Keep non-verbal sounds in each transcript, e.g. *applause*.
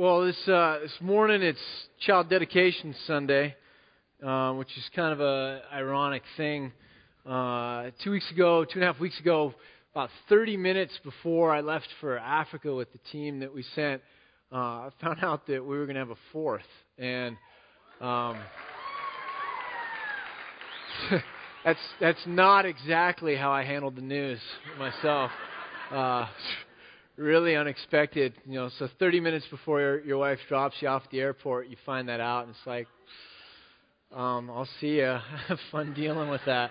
Well, this uh, this morning it's Child Dedication Sunday, uh, which is kind of a ironic thing. Uh, two weeks ago, two and a half weeks ago, about 30 minutes before I left for Africa with the team that we sent, uh, I found out that we were going to have a fourth, and um, *laughs* that's that's not exactly how I handled the news myself. Really unexpected. You know, so 30 minutes before your, your wife drops you off at the airport, you find that out, and it's like, um, I'll see you. *laughs* Have fun dealing with that.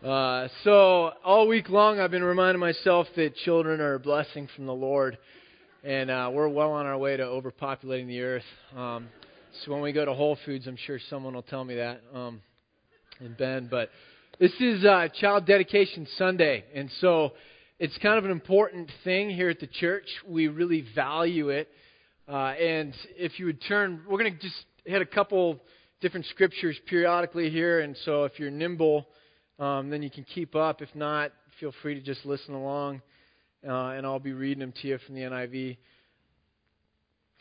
Uh, so all week long, I've been reminding myself that children are a blessing from the Lord, and uh, we're well on our way to overpopulating the earth. Um, so when we go to Whole Foods, I'm sure someone will tell me that um, in Ben. But this is uh, Child Dedication Sunday, and so it's kind of an important thing here at the church. We really value it. Uh, and if you would turn, we're going to just hit a couple different scriptures periodically here. And so if you're nimble, um, then you can keep up. If not, feel free to just listen along. Uh, and I'll be reading them to you from the NIV.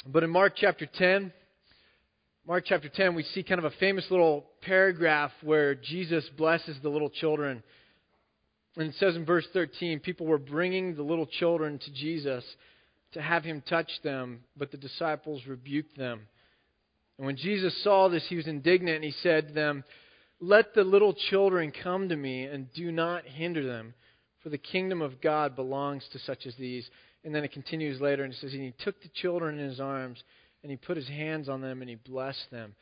But in Mark chapter 10, Mark chapter 10, we see kind of a famous little paragraph where Jesus blesses the little children. And it says in verse 13 people were bringing the little children to Jesus to have him touch them, but the disciples rebuked them. And when Jesus saw this, he was indignant, and he said to them, Let the little children come to me, and do not hinder them, for the kingdom of God belongs to such as these. And then it continues later, and it says, And he took the children in his arms, and he put his hands on them, and he blessed them.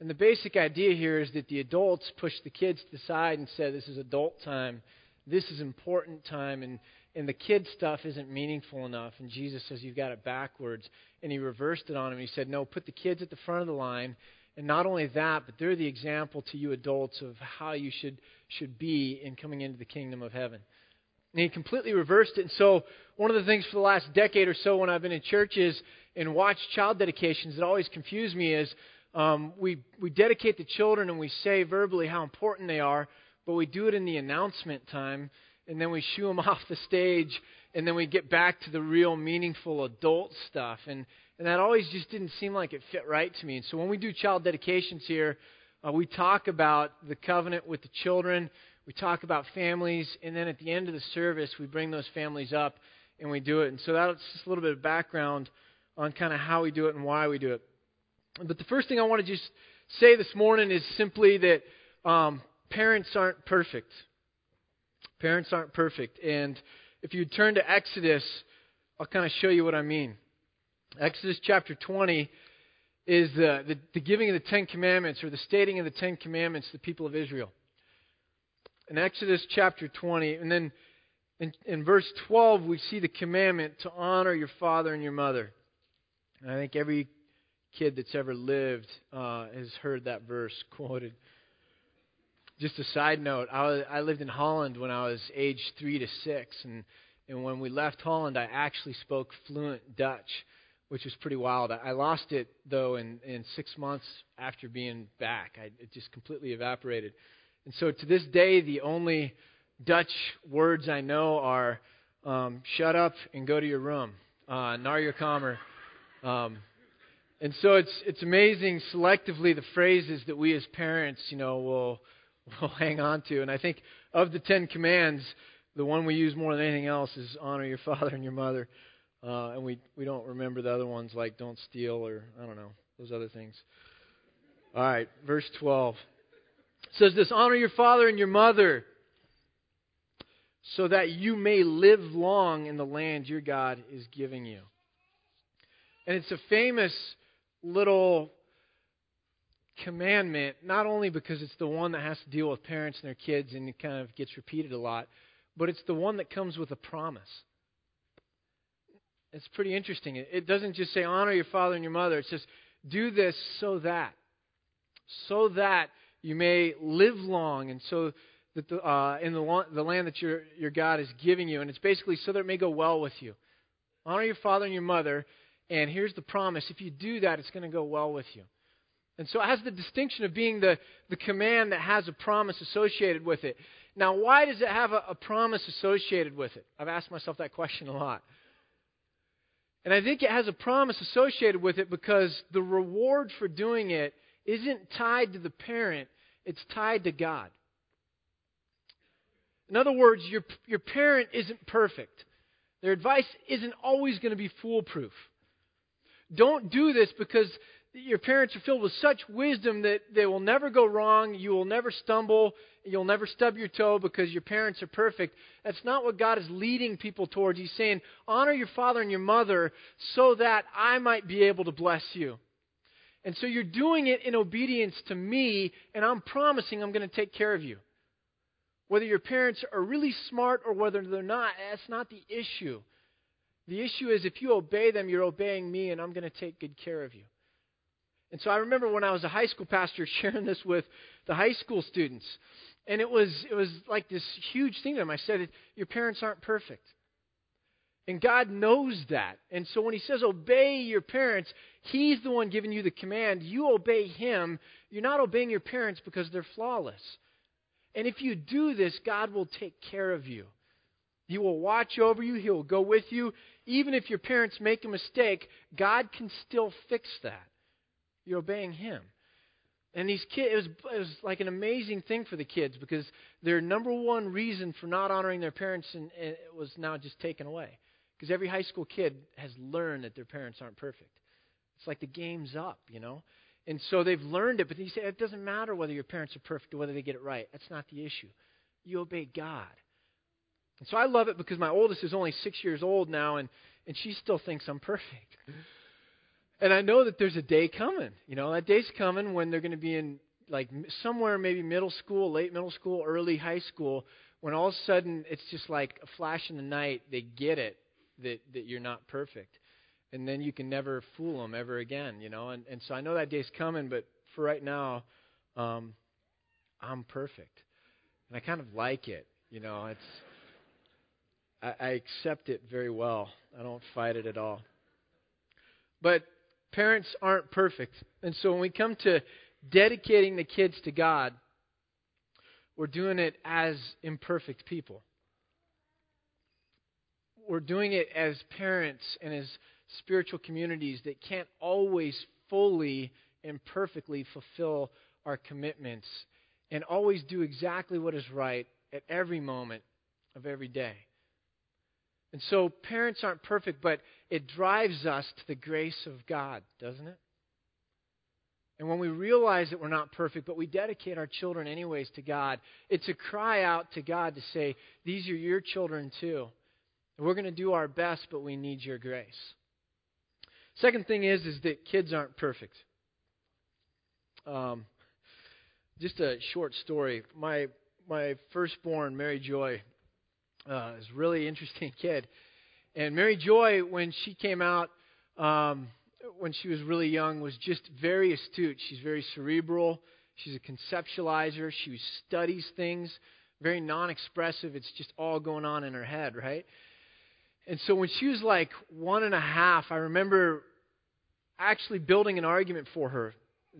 And the basic idea here is that the adults pushed the kids to the side and said, This is adult time this is important time and and the kid stuff isn't meaningful enough and Jesus says you've got it backwards. And he reversed it on him. He said no put the kids at the front of the line. And not only that but they're the example to you adults of how you should should be in coming into the kingdom of heaven. And he completely reversed it. And so one of the things for the last decade or so when I've been in churches and watched child dedications that always confused me is um, we we dedicate the children and we say verbally how important they are but we do it in the announcement time, and then we shoo them *laughs* off the stage, and then we get back to the real meaningful adult stuff. And, and that always just didn't seem like it fit right to me. And so when we do child dedications here, uh, we talk about the covenant with the children, we talk about families, and then at the end of the service, we bring those families up and we do it. And so that's just a little bit of background on kind of how we do it and why we do it. But the first thing I want to just say this morning is simply that um, parents aren't perfect. Parents aren't perfect. And if you turn to Exodus, I'll kind of show you what I mean. Exodus chapter 20 is the, the, the, giving of the Ten Commandments or the stating of the Ten Commandments to the people of Israel. In Exodus chapter 20, and then in, in verse 12, we see the commandment to honor your father and your mother. And I think every kid that's ever lived uh, has heard that verse *laughs* quoted. Just a side note, I, was, I lived in Holland when I was age three to six, and, and when we left Holland, I actually spoke fluent Dutch, which was pretty wild. I, lost it, though, in, in six months after being back. I, it just completely evaporated. And so to this day, the only Dutch words I know are um, shut up and go to your room, uh, je kamer. Um, and so it's, it's amazing selectively the phrases that we as parents, you know, will *laughs* we'll hang on to. And I think of the Ten Commands, the one we use more than anything else is honor your father and your mother. Uh, and we, we don't remember the other ones like don't steal or, I don't know, those other things. All right, verse 12 it says this Honor your father and your mother so that you may live long in the land your God is giving you. And it's a famous little commandment, not only because it's the one that has to deal with parents and their kids and it kind of gets repeated a lot, but it's the one that comes with a promise. It's pretty interesting. It doesn't just say honor your father and your mother. It says do this so that, so that you may live long, and so that the, uh, in the, the land that your your God is giving you, and it's basically so that it may go well with you. Honor your father and your mother, and here's the promise: if you do that, it's going to go well with you. And so it has the distinction of being the, the command that has a promise associated with it. Now, why does it have a, a promise associated with it? I've asked myself that question a lot. And I think it has a promise associated with it because the reward for doing it isn't tied to the parent, it's tied to God. In other words, your, your parent isn't perfect. Their advice isn't always going to be foolproof. Don't do this because your parents are filled with such wisdom that they will never go wrong, you will never stumble, you'll never stub your toe because your parents are perfect. That's not what God is leading people towards. He's saying, honor your father and your mother so that I might be able to bless you. And so you're doing it in obedience to me, and I'm promising I'm going to take care of you. Whether your parents are really smart or whether they're not, that's not the issue. The issue is if you obey them, you're obeying me, and I'm going to take good care of you. And so I remember when I was a high school pastor *laughs* sharing this with the high school students. And it was it was like this huge thing to them. I said, Your parents aren't perfect. And God knows that. And so when He says obey your parents, He's the one giving you the command. You obey Him. You're not obeying your parents because they're flawless. And if you do this, God will take care of you. He will watch over you, He will go with you. Even if your parents make a mistake, God can still fix that. You're obeying Him. And these kids, it was, it was like an amazing thing for the kids because their number one reason for not honoring their parents and, and was now just taken away. Because every high school kid has learned that their parents aren't perfect. It's like the game's up, you know? And so they've learned it, but you say it doesn't matter whether your parents are perfect or whether they get it right. That's not the issue. You obey God. And so I love it because my oldest is only six years old now, and, and she still thinks I'm perfect. *laughs* And I know that there's a day coming. You know, that day's coming when they're going to be in like somewhere maybe middle school, late middle school, early high school, when all of a sudden it's just like a flash in the night. They get it that that you're not perfect, and then you can never fool them ever again. You know, and and so I know that day's coming, but for right now, um, I'm perfect, and I kind of like it. You know, it's I, I accept it very well. I don't fight it at all. But Parents aren't perfect. And so when we come to dedicating the kids to God, we're doing it as imperfect people. We're doing it as parents and as spiritual communities that can't always fully and perfectly fulfill our commitments and always do exactly what is right at every moment of every day. And so parents aren't perfect, but it drives us to the grace of God, doesn't it? And when we realize that we're not perfect, but we dedicate our children anyways to God, it's a cry out to God to say, These are your children too. And we're going to do our best, but we need your grace. Second thing is, is that kids aren't perfect. Um, just a short story. My my firstborn, Mary Joy, uh, is really interesting *laughs* kid. And Mary Joy, when she came out, um, when she was really young, was just very astute. She's very cerebral. She's a conceptualizer. She studies things, very non expressive. It's just all going on in her head, right? And so when she was like one and a half, I remember actually building an argument for her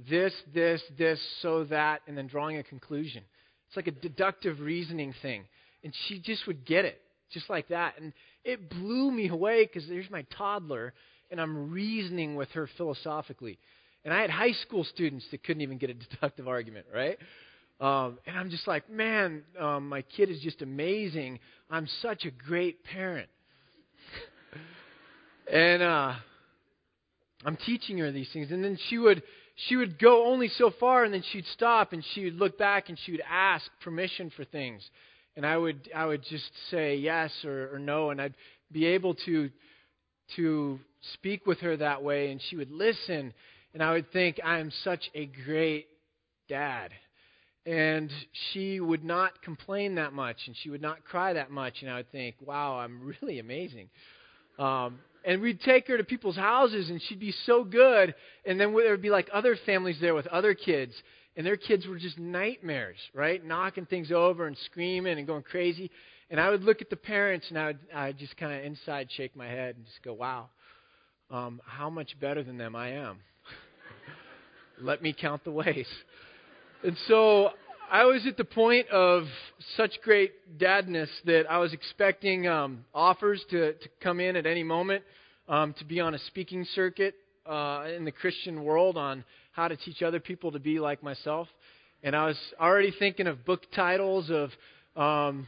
this, this, this, so that, and then drawing a conclusion. It's like a deductive reasoning thing and she just would get it just like that. And it blew me away because there's my toddler, and I'm reasoning with her philosophically. And I had high school students that couldn't even get a *laughs* deductive argument, right? Um, and I'm just like, man, um, my kid is just amazing. I'm such a great parent. *laughs* and uh, I'm teaching her these things, and then she would she would go only so far, and then she'd stop, and she would look back, and she would ask permission for things and I would I would just say yes or, or no, and I'd be able to to speak with her that way, and she would listen, and I would think I am such a great dad. And she would not complain that much, and she would not cry that much, and I would think, wow, I'm really amazing. Um, and we'd take her to people's houses, and she'd be so good. And then there would be like other families there with other kids, and their kids were just nightmares, right? Knocking things over and screaming and going crazy. And I would look at the parents and I would I'd just kind of inside shake my head and just go, wow, um, how much better than them I am. *laughs* Let me count the ways. And so I was at the point of such great dadness that I was expecting um, offers to, to come in at any moment. um, to be on a speaking circuit uh, in the Christian world on how to teach other people to be like myself. And I was already thinking of book titles of um,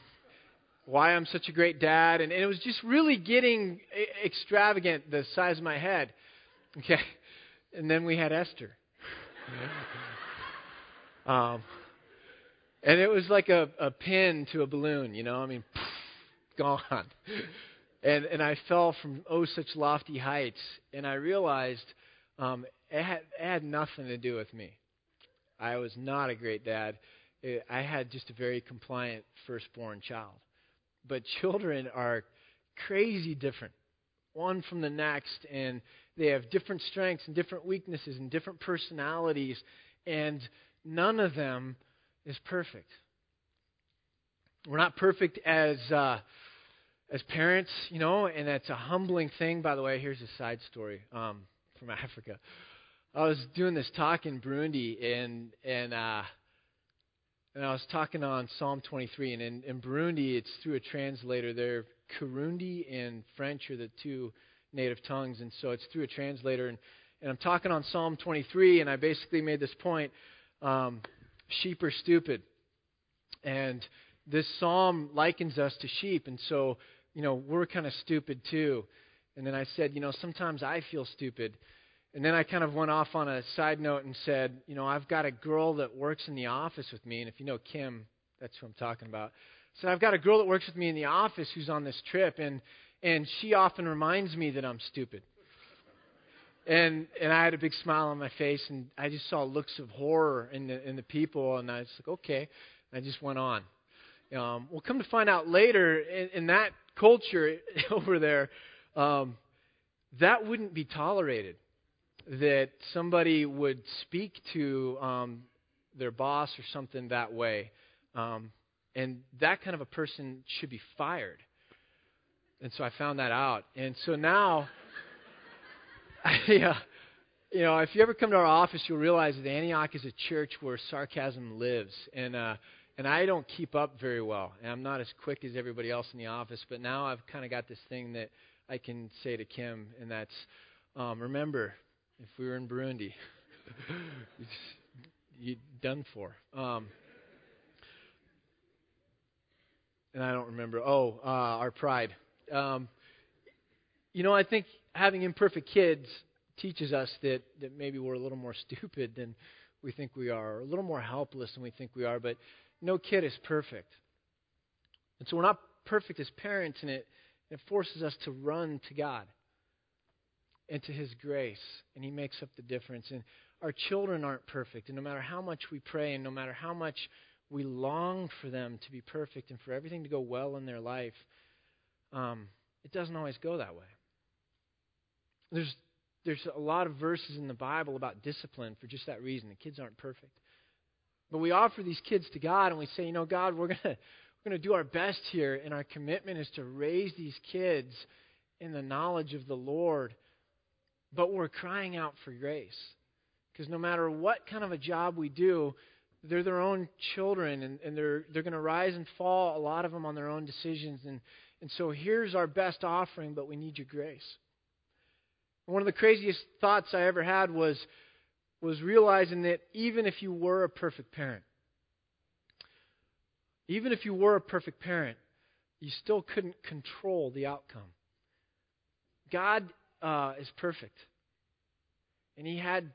why I'm such a great dad, and, and it was just really getting extravagant, the size of my head. *laughs* Okay, and then we had Esther. *laughs* um, and it was like a, a pin to a balloon, you know. I mean, *laughs* gone. And and I fell from oh such lofty heights, and I realized um, it, had, it had nothing to do with me. I was not a great dad. It, I had just a very compliant firstborn child. But children are crazy different, one from the next, and they have different strengths and different weaknesses and different personalities, and none of them is perfect. We're not perfect as uh, as parents, you know, and that's a humbling thing. By the way, here's a side story um, from Africa. I was doing this talk in Burundi, and and uh, and I was talking on Psalm 23, and in, in Burundi, it's through a translator. There, Kirundi and French are the two native tongues, and so it's through a translator. And, and I'm talking on Psalm 23, and I basically made this point: um, sheep are stupid, and this psalm likens us to sheep, and so you know we're kind of stupid too. And then I said, you know, sometimes I feel stupid. And then I kind of went off on a side note and said, you know, I've got a girl that works in the office with me, and if you know Kim, that's who I'm talking about. So I've got a girl that works with me in the office who's on this trip, and and she often reminds me that I'm stupid. And and I had a big smile on my face, and I just saw looks of horror in the in the people, and I was like, okay. And I just went on. Um, we'll come to find out later in, in that culture *laughs* over there, um, that wouldn't be tolerated that somebody would speak to um, their boss or something that way. Um, and that kind of a person should be fired. And so I found that out. And so now, *laughs* you know, if you ever come to our office, you'll realize that Antioch is a church where sarcasm lives. And, uh, and I don't keep up very well. And I'm not as quick as everybody else in the office. But now I've kind of got this thing that I can say to Kim, and that's um, remember, if we were in Burundi. *laughs* you done for. Um, and I don't remember. Oh, uh, our pride. Um, you know, I think having imperfect kids teaches us that, that maybe we're a little more *laughs* stupid than we think we are, or a little more helpless than we think we are, but no kid is perfect. And so we're not perfect as parents, and it, it forces us to run to God into His grace, and He makes up the difference. And our children aren't perfect, and no matter how much we pray, and no matter how much we long for them to be perfect and for everything to go well in their life, um, it doesn't always go that way. There's there's a lot of verses in the Bible about discipline for just that reason. The kids aren't perfect. But we offer these kids to God and we say, you know, God, we're to we're going to do our best here and our commitment is to raise these kids in the knowledge of the Lord but we're crying out for grace. Because no matter what kind of a job we do, they're their own children and, and they're, they're going to rise and fall, a lot of them on their own decisions. And, and so here's our best offering, but we need your grace. one of the craziest thoughts I ever had was, was realizing that even if you were a perfect parent, even if you were a perfect parent, you still couldn't control the outcome. God uh, is perfect. And he had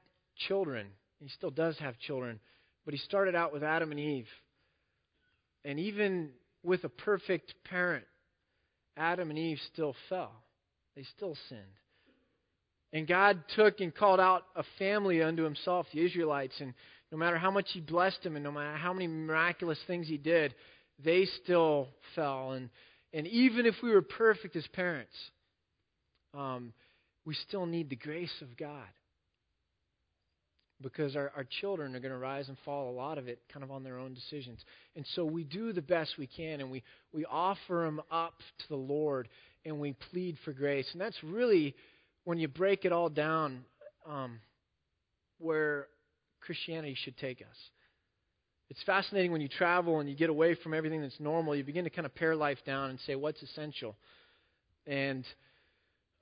children. He still does have children. But he started out with Adam and Eve. And even with a perfect parent, Adam and Eve still fell. They still sinned. And God took and called out a family unto himself, the Israelites. And no matter how much he blessed them and no matter how many miraculous things he did, they still fell. And, and even if we were perfect as parents, um, we still need the grace of God. Because our, our children are going to rise and fall, a lot of it kind of on their own decisions. And so we do the best we can, and we, we offer them up to the Lord, and we plead for grace. And that's really, when you break it all down, um, where Christianity should take us. It's fascinating when you travel and you get away from everything that's normal, you begin to kind of pare life down and say, what's essential? And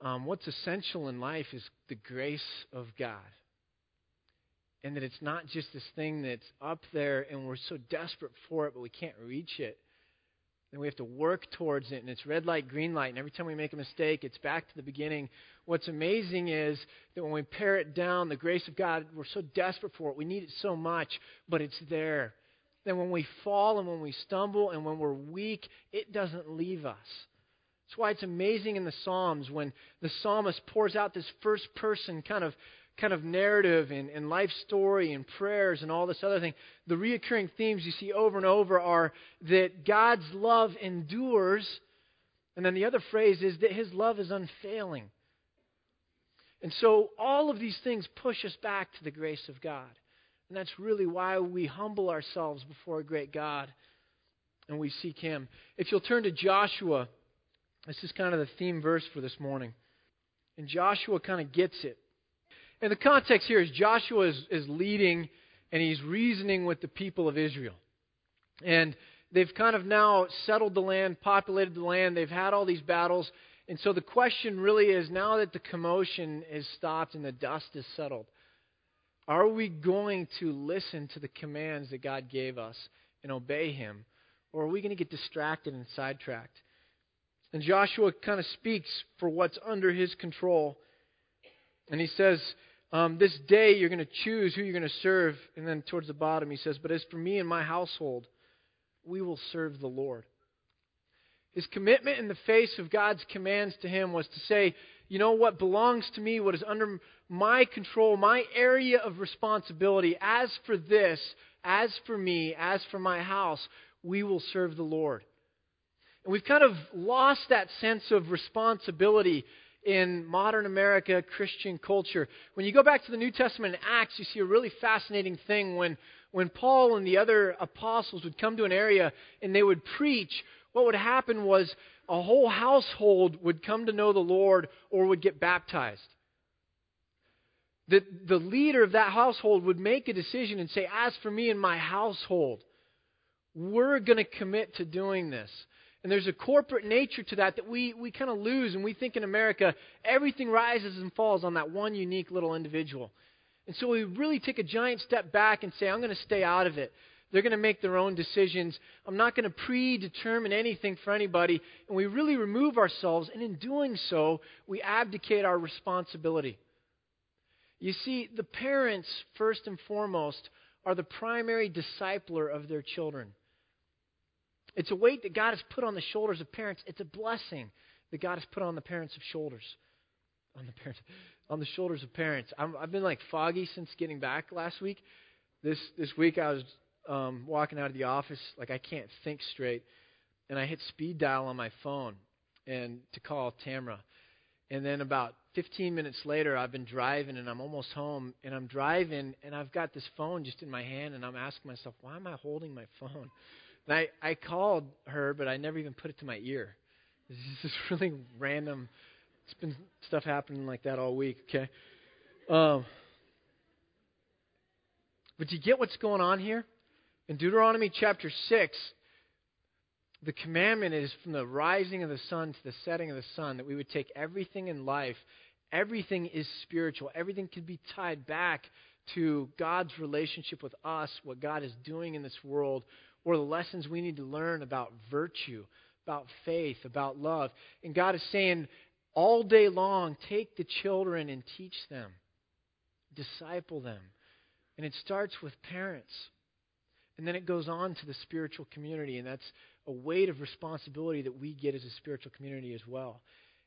um, what's essential in life is the grace of God. And that it's not just this thing that's up there and we're so desperate for it, but we can't reach it. Then we have to work towards it, and it's red light, green light, and every time we make a mistake, it's back to the beginning. What's amazing is that when we pare it down, the grace of God, we're so desperate for it. We need it so much, but it's there. Then when we fall and when we stumble and when we're weak, it doesn't leave us. That's why it's amazing in the Psalms when the psalmist pours out this first person kind of kind of narrative and, and life story and prayers and all this other thing. The reoccurring themes you see over and over are that God's love endures, and then the other phrase is that his love is unfailing. And so all of these things push us back to the grace of God. And that's really why we humble ourselves before a great God and we seek him. If you'll turn to Joshua this is kind of the theme verse for this morning. And Joshua kind of gets it. And the context here is Joshua is, is leading and he's reasoning with the people of Israel. And they've kind of now settled the land, populated the land, they've had all these battles. And so the question really is now that the commotion is stopped and the dust is settled, are we going to listen to the commands that God gave us and obey Him? Or are we going to get distracted and sidetracked? And Joshua kind of speaks for what's under his control. And he says, um, This day you're going to choose who you're going to serve. And then towards the bottom, he says, But as for me and my household, we will serve the Lord. His commitment in the face of God's commands to him was to say, You know what belongs to me, what is under my control, my area of responsibility. As for this, as for me, as for my house, we will serve the Lord. And we've kind of lost that sense of responsibility in modern America Christian culture. When you go back to the New Testament in Acts, you see a really fascinating thing when, when Paul and the other apostles would come to an area and they would preach, what would happen was a whole household would come to know the Lord or would get baptized. The, the leader of that household would make a decision and say, As for me and my household, we're going to commit to doing this. And there's a corporate nature to that that we, we kind of lose, and we think in America everything rises and falls on that one unique little individual. And so we really take a giant step back and say, I'm going to stay out of it. They're going to make their own decisions. I'm not going to predetermine anything for anybody. And we really remove ourselves, and in doing so, we abdicate our responsibility. You see, the parents, first and foremost, are the primary discipler of their children. It's a weight that God has put on the shoulders of parents. It's a blessing that God has put on the parents of shoulders. On the parents, on the shoulders of parents. i have been like foggy since getting back last week. This this week I was um, walking out of the office like I can't think straight, and I hit speed dial on my phone and to call Tamra. And then about 15 minutes later, I've been driving and I'm almost home. And I'm driving and I've got this phone just in my hand, and I'm asking myself, why am I holding my phone? And I, I called her, but I never even put it to my ear. *laughs* This is just really random. It's been stuff happening like that all week, okay? Um, but you get what's going on here? In Deuteronomy chapter 6, the commandment is from the rising of the sun to the setting of the sun that we would take everything in life, everything is spiritual, everything can be tied back to God's relationship with us, what God is doing in this world, or the lessons we need to learn about virtue, about faith, about love. And God is saying all day long, take the children and teach them, disciple them. And it starts with parents. And then it goes on to the spiritual community, and that's a weight of responsibility that we get as a spiritual community as well.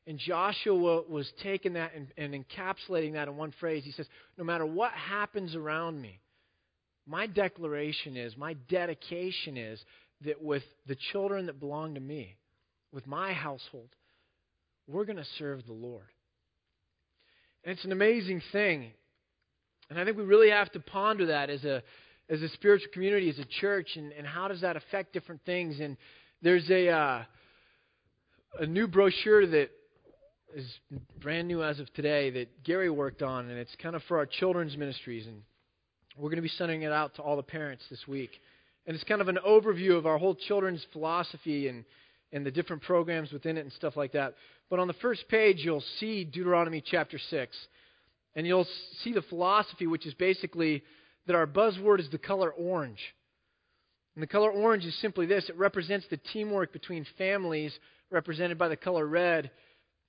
And Joshua was taking that and, and, encapsulating that in one phrase. He says, No matter what happens around me, my declaration is, my dedication is that with the children that belong to me, with my household, we're going to serve the Lord. And it's an amazing thing. And I think we really have to ponder that as a, as a spiritual community, as a church, and, and how does that affect different things. And there's a, uh, a new brochure that is brand new as of today that Gary worked on, and it's kind of for our children's ministries. And we're going to be sending it out to all the parents this week. And it's kind of an overview of our whole children's philosophy and, and the different programs within it and stuff like that. But on the first page, you'll see Deuteronomy chapter 6. And you'll see the philosophy, which is basically that our buzzword is the color orange. And the color orange is simply this it represents the teamwork between families, represented by the color red,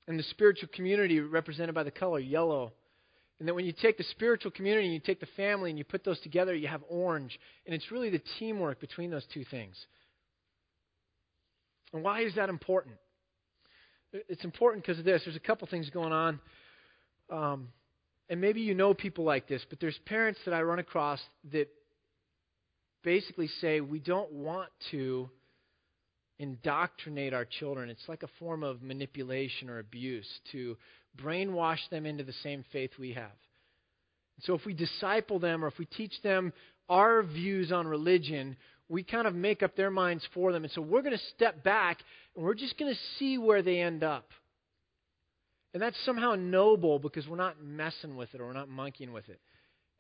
and the spiritual community, represented by the color yellow. And that when you take the spiritual community and you take the family and you put those together, you have orange. And it's really the teamwork between those two things. And why is that important? It's important because of this. There's a couple things going on. Um, and maybe you know people like this, but there's parents that I run across that basically say we don't want to indoctrinate our children. It's like a form of manipulation or abuse to brainwash them into the same faith we have. So if we disciple them or if we teach them our views on religion, we kind of make up their minds for them. And so we're going to step back and we're just going to see where they end up. And that's somehow noble because we're not messing with it or we're not monkeying with it.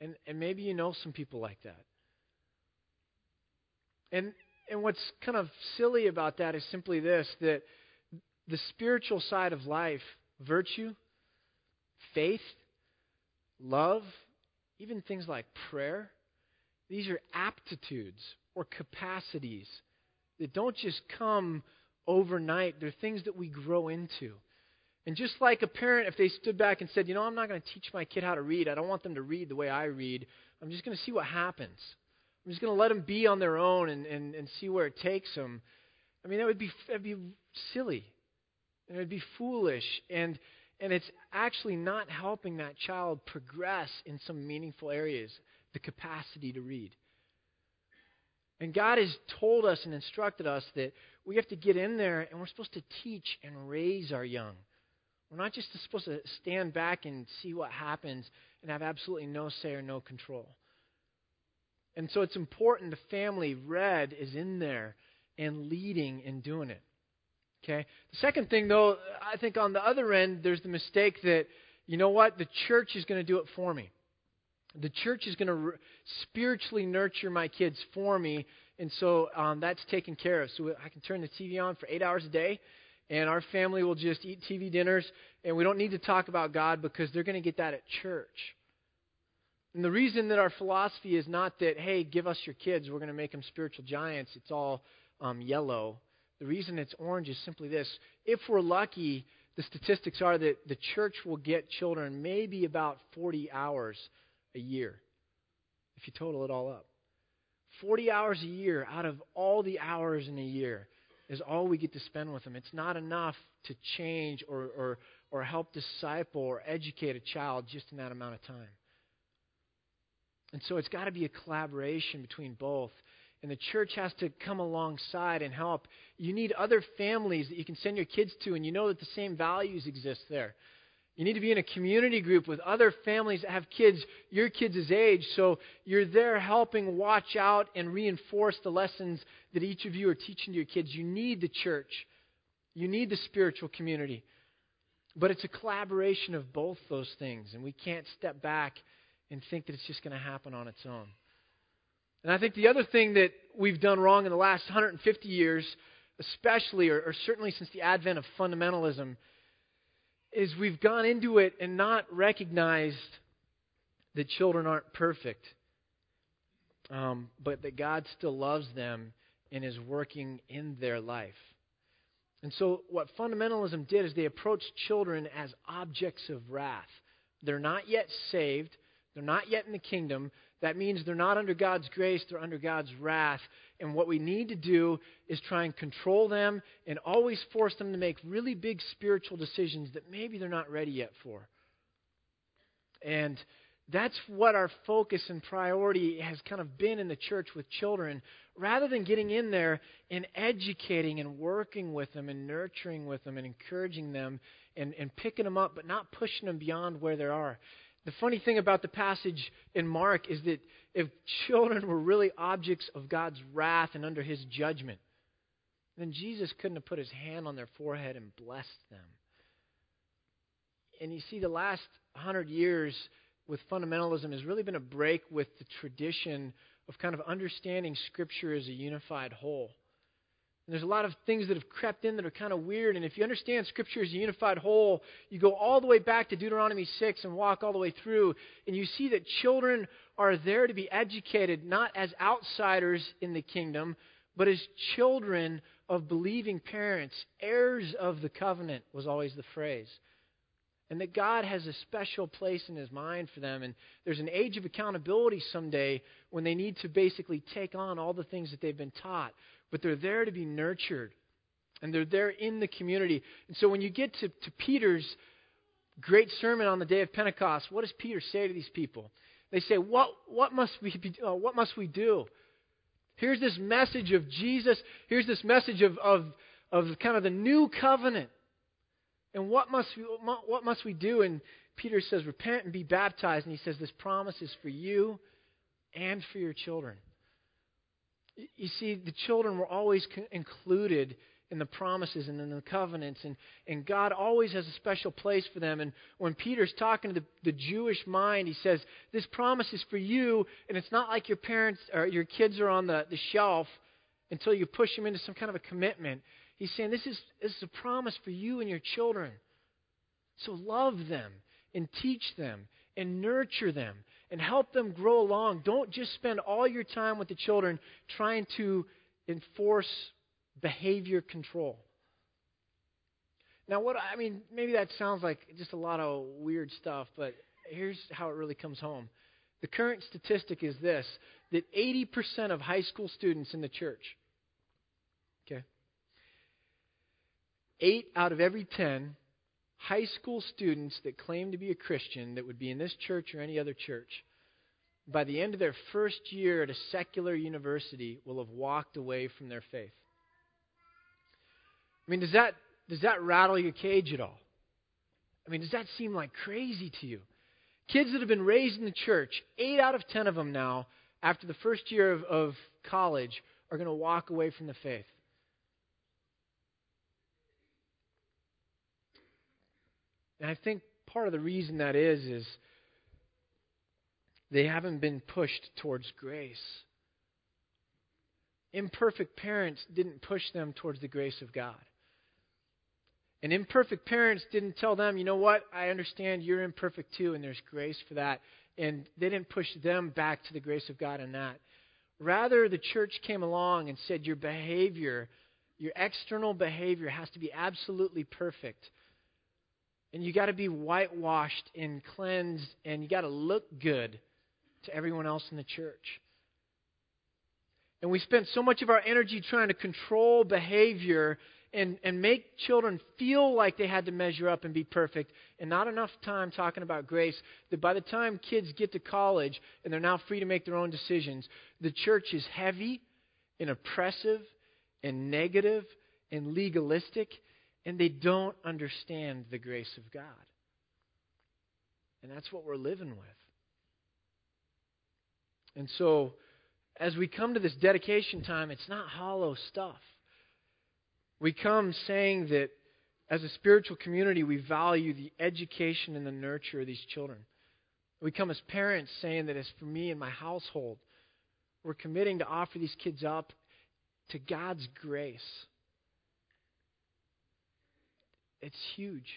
And, and maybe you know some people like that. And, and what's kind of silly about that is simply this that the spiritual side of life, virtue, faith, love, even things like prayer, these are aptitudes or capacities that don't just come overnight. They're things that we grow into. And just like a parent, if they stood back and said, you know, I'm not going to teach my kid how to read, I don't want them to read the way I read, I'm just going to see what happens. I'm just going to let them be on their own and, and, and see where it takes them. I mean, that would be, that'd be silly. And it would be foolish. And, and it's actually not helping that child progress in some meaningful areas, the capacity to read. And God has told us and instructed us that we have to get in there and we're supposed to teach and raise our young. We're not just supposed to stand back and see what happens and have absolutely no say or no control. And so it's important the family, red, is in there and leading and doing it. Okay? The second thing, though, I think on the other end, there's the mistake that, you know what, the church is going to do it for me. The church is going to re- spiritually nurture my kids for me, and so um, that's taken care of. So I can turn the TV on for eight hours a day, and our family will just eat TV dinners, and we don't need to talk about God because they're going to get that at church. And the reason that our philosophy is not that, hey, give us your kids, we're going to make them spiritual giants, it's all um, yellow. The reason it's orange is simply this. If we're lucky, the statistics are that the church will get children maybe about 40 hours a year, if you total it all up. 40 hours a year out of all the hours in a year is all we get to spend with them. It's not enough to change or, or, or help disciple or educate a child just in that amount of time. And so it's got to be a collaboration between both. And the church has to come alongside and help. You need other families that you can send your kids to, and you know that the same values exist there. You need to be in a community group with other families that have kids your kids' age, so you're there helping watch out and reinforce the lessons that each of you are teaching to your kids. You need the church, you need the spiritual community. But it's a collaboration of both those things, and we can't step back and think that it's just going to happen on its own. And I think the other thing that we've done wrong in the last 150 years, especially, or, or certainly since the advent of fundamentalism, is we've gone into it and not recognized that children aren't perfect, um, but that God still loves them and is working in their life. And so, what fundamentalism did is they approached children as objects of wrath. They're not yet saved, they're not yet in the kingdom. That means they're not under God's grace, they're under God's wrath. And what we need to do is try and control them and always force them to make really big spiritual decisions that maybe they're not ready yet for. And that's what our focus and priority has kind of been in the church with children. Rather than getting in there and educating and working with them and nurturing with them and encouraging them and, and picking them up, but not pushing them beyond where they are. The funny thing about the passage in Mark is that if children were really objects of God's wrath and under his judgment, then Jesus couldn't have put his hand on their forehead and blessed them. And you see, the last hundred years with fundamentalism has really been a break with the tradition of kind of understanding Scripture as a unified whole. And there's a lot of things that have crept in that are kind of weird. And if you understand Scripture as a unified whole, you go all the way back to Deuteronomy 6 and walk all the way through, and you see that children are there to be educated not as outsiders in the kingdom, but as children of believing parents. Heirs of the covenant was always the phrase. And that God has a special place in His mind for them. And there's an age of accountability someday when they need to basically take on all the things that they've been taught but they're there to be nurtured. And they're there in the community. And so when you get to, to Peter's great sermon on the day of Pentecost, what does Peter say to these people? They say, What, what, must, we be, uh, what must we do? Here's this message of Jesus. Here's this message of, of, of kind of the new covenant. And what must, we, what must we do? And Peter says, Repent and be baptized. And he says, This promise is for you and for your children. You see, the children were always included in the promises and in the covenants, and, and God always has a special place for them. And when Peter's talking to the, the Jewish mind, he says, This promise is for you, and it's not like your parents or your kids are on the, the shelf until you push them into some kind of a commitment. He's saying, This is, this is a promise for you and your children. So love them and teach them and nurture them and help them grow along. Don't just spend all your time with the children trying to enforce behavior control. Now, what I mean, maybe that sounds like just a lot of weird stuff, but here's how it really comes home. The current statistic is this that 80% of high school students in the church, okay, 8 out of every 10 high school students that claim to be a Christian that would be in this church or any other church, by the end of their first year at a secular university, will have walked away from their faith. I mean, does that, does that rattle your cage at all? I mean, does that seem like crazy to you? Kids that have been raised in the church, eight out of ten of them now, after the first year of, of college, are going to walk away from the faith. And I think part of the reason that is is they haven't been pushed towards grace. Imperfect parents didn't push them towards the grace of God. And imperfect parents didn't tell them, you know what, I understand you're imperfect too, and there's grace for that. And they didn't push them back to the grace of God in that. Rather, the church came along and said, your behavior, your external behavior has to be absolutely perfect and you got to be whitewashed and cleansed, and you got to look good to everyone else in the church. And we spent so much of our energy trying to control behavior and, and make children feel like they had to measure up and be perfect, and not enough time talking about grace that by the time kids get to college and they're now free to make their own decisions, the church is heavy and oppressive and negative and legalistic and they don't understand the grace of God. And that's what we're living with. And so, as we come to this dedication time, it's not hollow stuff. We come saying that as a spiritual community, we value the education and the nurture of these children. We come as parents saying that as for me and my household, we're committing to offer these kids up to God's grace it's huge.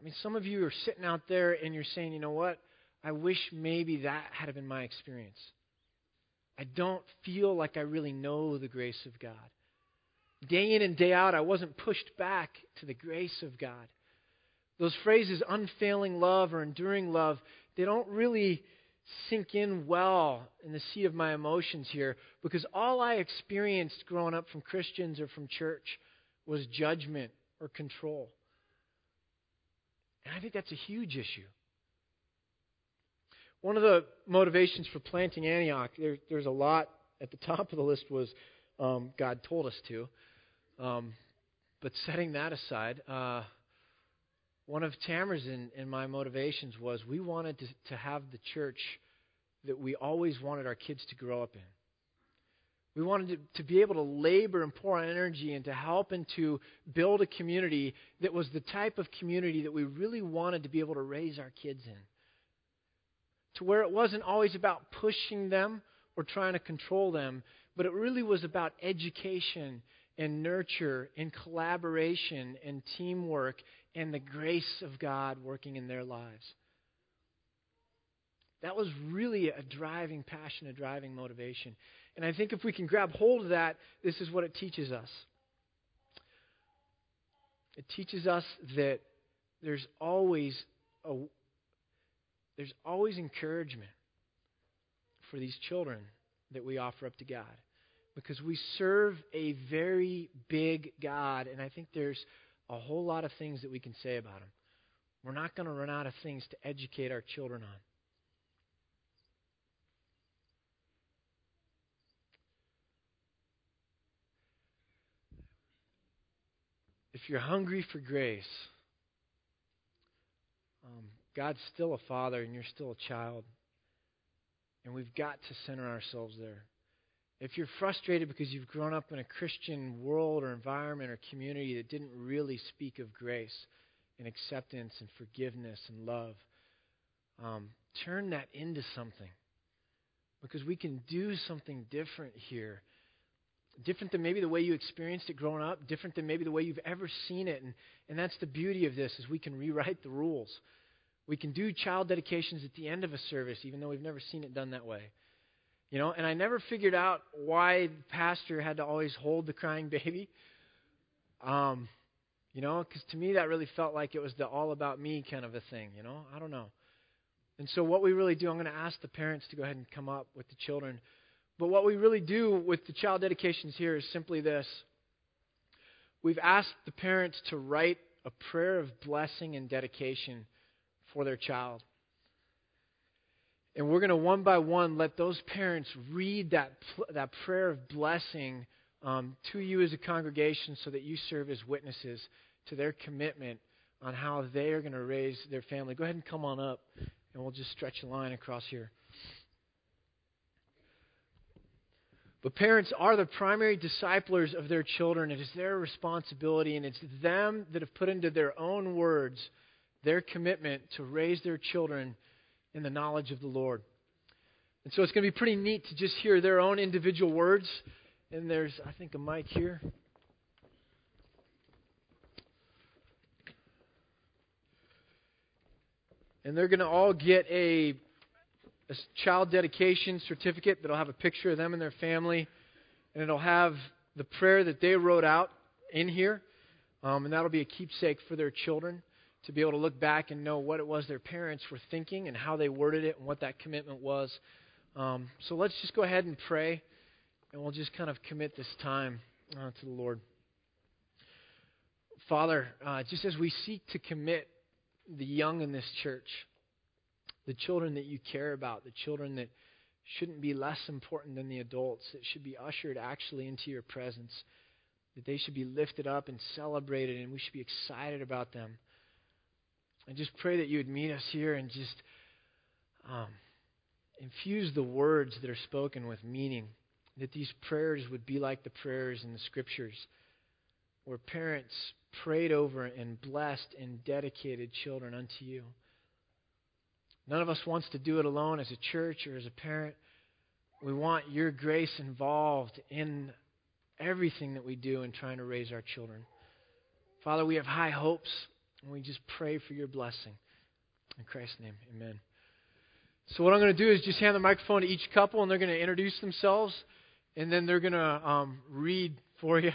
I mean, some of you are sitting out there and you're saying, you know what? I wish maybe that had been my experience. I don't feel like I really know the grace of God. Day in and day out, I wasn't pushed back to the grace of God. Those phrases, unfailing love or enduring love, they don't really sink in well in the seat of my emotions here because all I experienced growing up from Christians or from church was judgment or control. And I think that's a huge issue. One of the motivations for planting Antioch, there, there's a lot at the *laughs* top of the list was um, God told us to. Um, but setting that aside, uh, one of Tamara's and, and, my motivations was we wanted to, to have the church that we always wanted our kids to grow up in. We wanted to, to, be able to labor and pour our energy and to help and to build a community that was the type of community that we really wanted to be able to raise our kids in. To where it wasn't always about pushing them or trying to control them, but it really was about education and nurture and collaboration and teamwork and the grace of God working in their lives. That was really a driving passion, a driving motivation. And I think if we can grab hold of that, this is what it teaches us. It teaches us that there's always a, there's always encouragement for these children that we offer up to God because we serve a very big God, and I think there's a whole lot of things that we can say about Him. We're not going to run out of things to educate our children on. If you're hungry for grace, um, God's still a father and you're still a child. And we've got to center ourselves there. If you're frustrated because you've grown up in a Christian world or environment or community that didn't really speak of grace and acceptance and forgiveness and love, um, turn that into something. Because we can do something different here. Different than maybe the way you experienced it growing up, different than maybe the way you've ever seen it. And, and that's the beauty of this is we can rewrite the rules. We can do child dedications at the end of a service, even though we've never seen it done that way. You know, and I never figured out why the pastor had to always hold the crying *laughs* baby. Um, you know, because to me that really felt like it was the all about me kind of a thing. You know, I don't know. And so what we really do, I'm going to ask the parents to go ahead and come up with the children. But what we really do with the child dedications here is simply this. We've asked the parents to write a prayer of blessing and dedication for their child. And we're going to one by one let those parents read that, that prayer of blessing um, to you as a congregation so that you serve as witnesses to their commitment on how they are going to raise their family. Go ahead and come on up, and we'll just stretch a line across here. But parents are the primary disciplers of their children. It is their responsibility, and it's them that have put into their own words their commitment to raise their children in the knowledge of the Lord. And so it's going to be pretty neat to just hear their own individual words. And there's, I think, a mic here. And they're going to all get a, a child dedication certificate that'll have a picture of them and their family. And it'll have the prayer that they wrote out in here. Um, and that'll be a keepsake for their children to be able to look back and know what it was their parents were thinking and how they worded it and what that commitment was. Um, so let's just go ahead and pray, and we'll just kind of commit this time uh, to the Lord. Father, uh, just as we seek to commit the young in this church, the children that you care about, the children that shouldn't be less important than the adults, that should be ushered actually into your presence, that they should be lifted up and celebrated, and we should be excited about them. I just pray that you would meet us here and just um, infuse the words that are spoken with meaning. That these prayers would be like the prayers in the scriptures, where parents prayed over and blessed and dedicated children unto you. None of us wants to do it alone as a church or as a parent. We want your grace involved in everything that we do in trying to raise our children. Father, we have high hopes and we just pray for your blessing. In Christ's name, amen. So, what I'm going to do is just hand the microphone to each couple, and they're going to introduce themselves, and then they're going to um, read for you.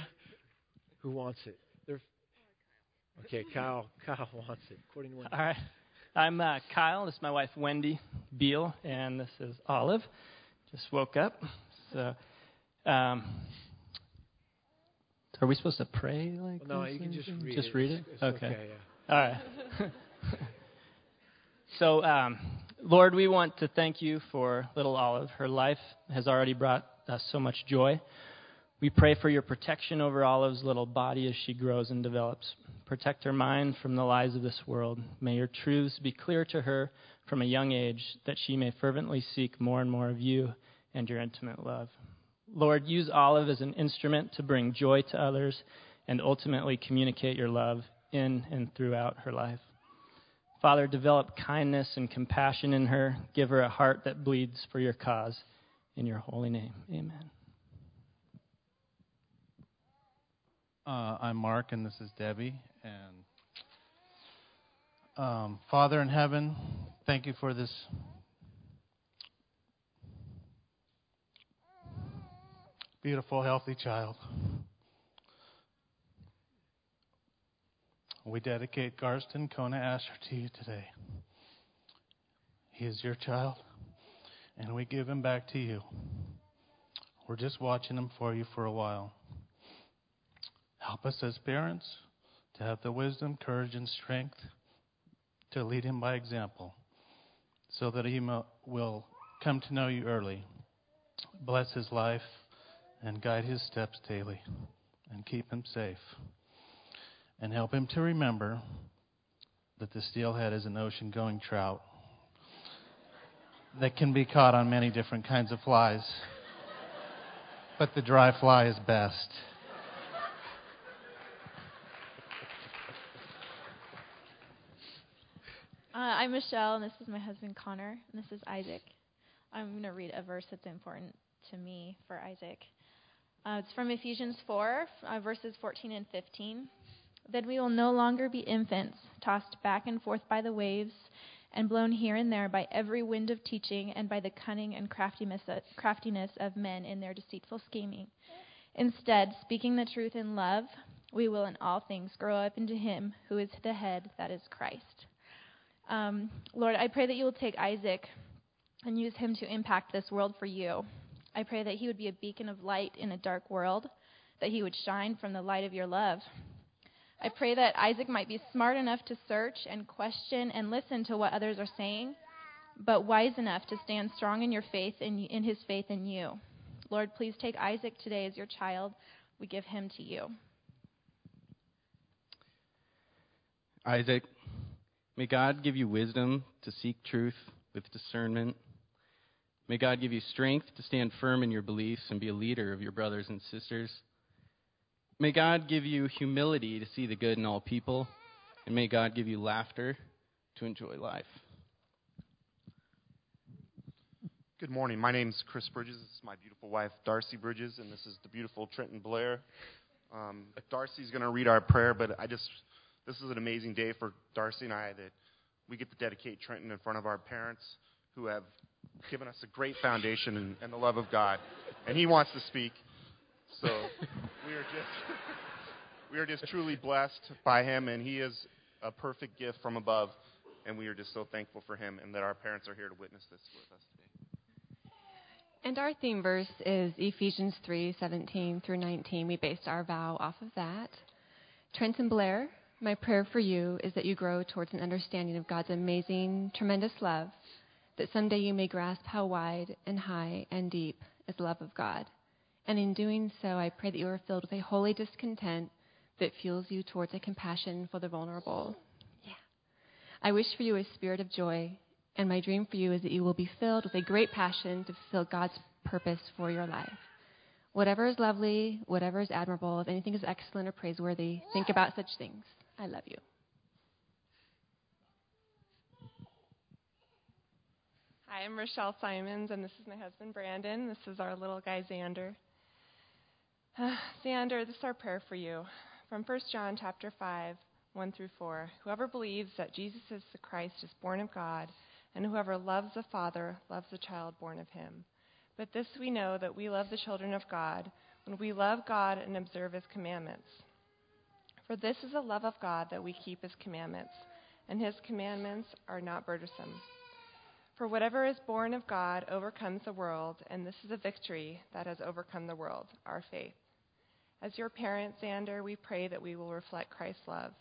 *laughs* Who wants it? They're, okay, Kyle. *laughs* Kyle wants it. According to Wendy. All right. I'm uh, Kyle. This is my wife Wendy Beal, and this is Olive. Just woke up. So, um, are we supposed to pray like? Well, no, you can just read just it. read it. It's, it's okay. okay yeah. All right. *laughs* so, um, Lord, we want to thank you for little Olive. Her life has already brought us so much joy. We pray for your protection over Olive's little body as she grows and develops. Protect her mind from the lies of this world. May your truths be clear to her from a young age that she may fervently seek more and more of you and your intimate love. Lord, use Olive as an instrument to bring joy to others and ultimately communicate your love in and throughout her life. Father, develop kindness and compassion in her. Give her a heart that bleeds for your cause. In your holy name, amen. Uh, I'm Mark, and this is Debbie. And um, Father in heaven, thank you for this. Beautiful, healthy child. We dedicate Garston Kona Asher to you today. He is your child, and we give him back to you. We're just watching him for you for a while. Help us as parents to have the wisdom, courage, and strength to lead him by example so that he will come to know you early. Bless his life and guide his steps daily and keep him safe. And help him to remember that the steelhead is an ocean going trout that can be caught on many different kinds of flies. But the dry fly is best. Uh, I'm Michelle, and this is my husband Connor, and this is Isaac. I'm going to read a verse that's important to me for Isaac. Uh, it's from Ephesians 4, uh, verses 14 and 15. Then we will no longer be infants, tossed back and forth by the waves, and blown here and there by every wind of teaching, and by the cunning and craftiness, of men in their deceitful scheming. Instead, speaking the truth in love, we will in all things grow up into Him who is the head, that is Christ. Um, Lord, I pray that you will take Isaac and use him to impact this world for you. I pray that he would be a beacon of light in a dark world, that he would shine from the light of your love. I pray that Isaac might be smart enough to search and question and listen to what others are saying, but wise enough to stand strong in your faith in, in his faith in you. Lord, please take Isaac today as your child. We give him to you. Isaac, may God give you wisdom to seek truth with discernment May God give you strength to stand firm in your beliefs and be a leader of your brothers and sisters. May God give you humility to see the good in all people. And may God give you laughter to enjoy life. Good morning. My name is Chris Bridges. This is my beautiful wife, Darcy Bridges, and this is the beautiful Trenton Blair. Um, Darcy's going to read our prayer, but I just, this is an amazing day for Darcy and I that we get to dedicate Trenton in front of our parents who have given us a great foundation and, and the love of God. And He wants to speak. So we are just *laughs* we are just truly blessed by Him, and He is a perfect gift from above. And we are just so thankful for Him, and that our parents are here to witness this with us today. And our theme verse is Ephesians 3:17 through 19. We based our vow off of that. Trenton Blair, my prayer for you is that you grow towards an understanding of God's amazing, tremendous love that someday you may grasp how wide and high and deep is love of God. And in doing so, I pray that you are filled with a holy discontent that fuels you towards a compassion for the vulnerable. Yeah. I wish for you a spirit of joy, and my dream for you is that you will be filled with a great passion to fulfill God's purpose for your life. Whatever is lovely, whatever is admirable, if anything is excellent or praiseworthy, think about such things. I love you. Hi, I'm Rochelle Simons, and this is my husband Brandon. This is our little guy Xander. *sighs* Xander, this is our prayer for you from 1 John chapter 5, 1 through 4. Whoever believes that Jesus is the Christ is born of God, and whoever loves the Father loves the child born of him. But this we know that we love the children of God when we love God and observe his commandments. For this is the love of God that we keep his commandments, and his commandments are not burdensome. For whatever is born of God overcomes the world, and this is a victory that has overcome the world, our faith. As your parents, Xander, we pray that we will reflect Christ's love.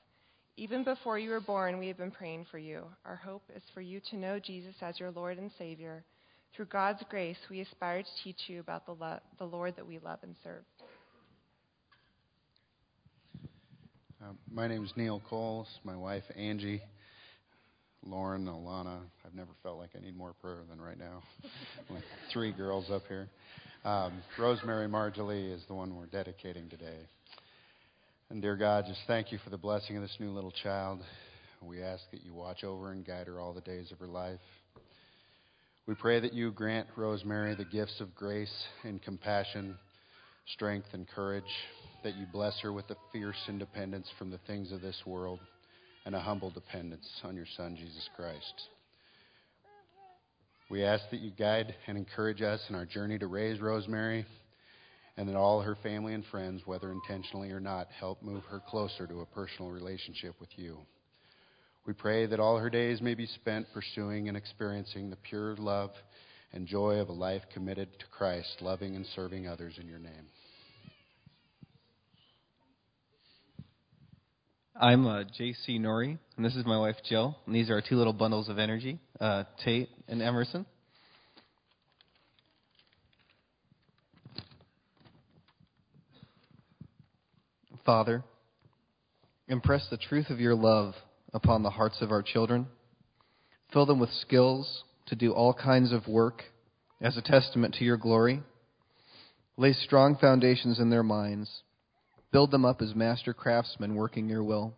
Even before you were born, we have been praying for you. Our hope is for you to know Jesus as your Lord and Savior. Through God's grace, we aspire to teach you about the, lo- the Lord that we love and serve. Uh, my name is Neil Coles. My wife, Angie. Lauren, Alana. I've never felt like I need more prayer than right now. *laughs* Three girls up here. Um, Rosemary Marjolie is the one we're dedicating today. And dear God, just thank you for the blessing of this new little child. We ask that you watch over and guide her all the days of her life. We pray that you grant Rosemary the gifts of grace and compassion, strength and courage. that you bless her with a fierce independence from the things of this world and a humble dependence on your Son, Jesus Christ. We ask that you guide and encourage us in our journey to raise Rosemary and that all her family and friends, whether intentionally or not, help move her closer to a personal relationship with you. We pray that all her days may be spent pursuing and experiencing the pure love and joy of a life committed to Christ, loving and serving others in your name. I'm uh, J.C. Nori, and this is my wife Jill, and these are our two little bundles of energy, uh, Tate and Emerson. Father, impress the truth of your love upon the hearts of our children. Fill them with skills to do all kinds of work as a testament to your glory. Lay strong foundations in their minds. Build them up as master craftsmen working your will.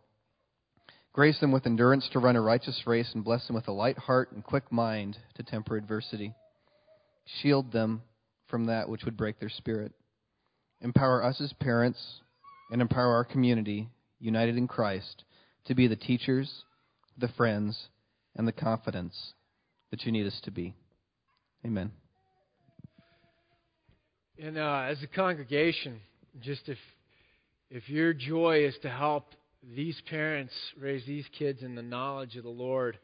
Grace them with endurance to run a righteous race and bless them with a light heart and quick mind to temper adversity. Shield them from that which would break their spirit. Empower us as parents and empower our community, united in Christ, to be the teachers, the friends, and the confidence that you need us to be. Amen. And uh, as a congregation, just if if your joy is to help these parents raise these kids in the knowledge of the Lord,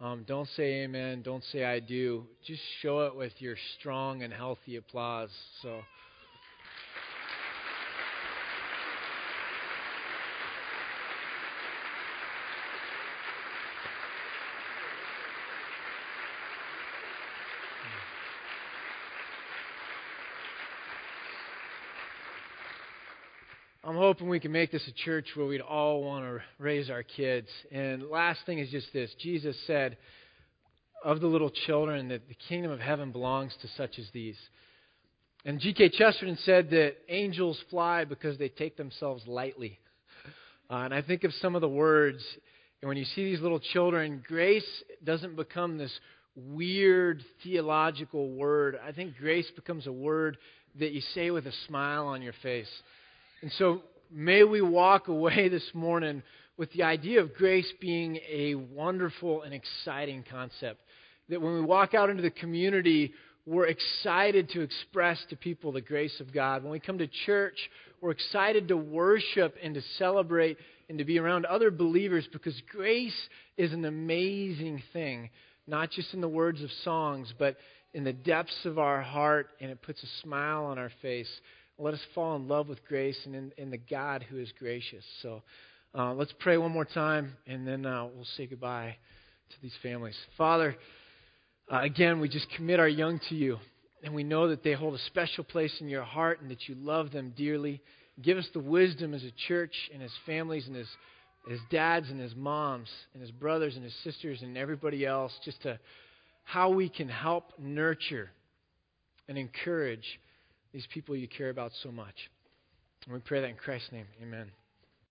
um, don't say amen. Don't say I do. Just show it with your strong and healthy applause. So. I'm hoping we can make this a church where we'd all want to raise our kids. And last thing is just this Jesus said of the little children that the kingdom of heaven belongs to such as these. And G.K. Chesterton said that angels fly because they take themselves lightly. Uh, and I think of some of the words, and when you see these little children, grace doesn't become this weird theological word. I think grace becomes a word that you say with a smile on your face. And so may we walk away *laughs* this morning with the idea of grace being a wonderful and exciting concept. That when we walk out into the community, we're excited to express to people the grace of God. When we come to church, we're excited to worship and to celebrate and to be around other believers because grace is an amazing thing, not just in the words of songs, but in the depths of our heart, and it puts a smile on our face let us fall in love with grace and in, in the God who is gracious. So uh, let's pray one more time, and then uh, we'll say goodbye to these families. Father, uh, again, we just commit our young to you, and we know that they hold a special place in your heart and that you love them dearly. Give us the wisdom as a church and as families and as, as dads and as moms and as brothers and as sisters and everybody else just to how we can help nurture and encourage these people you care about so much. And we pray that in Christ's name. Amen.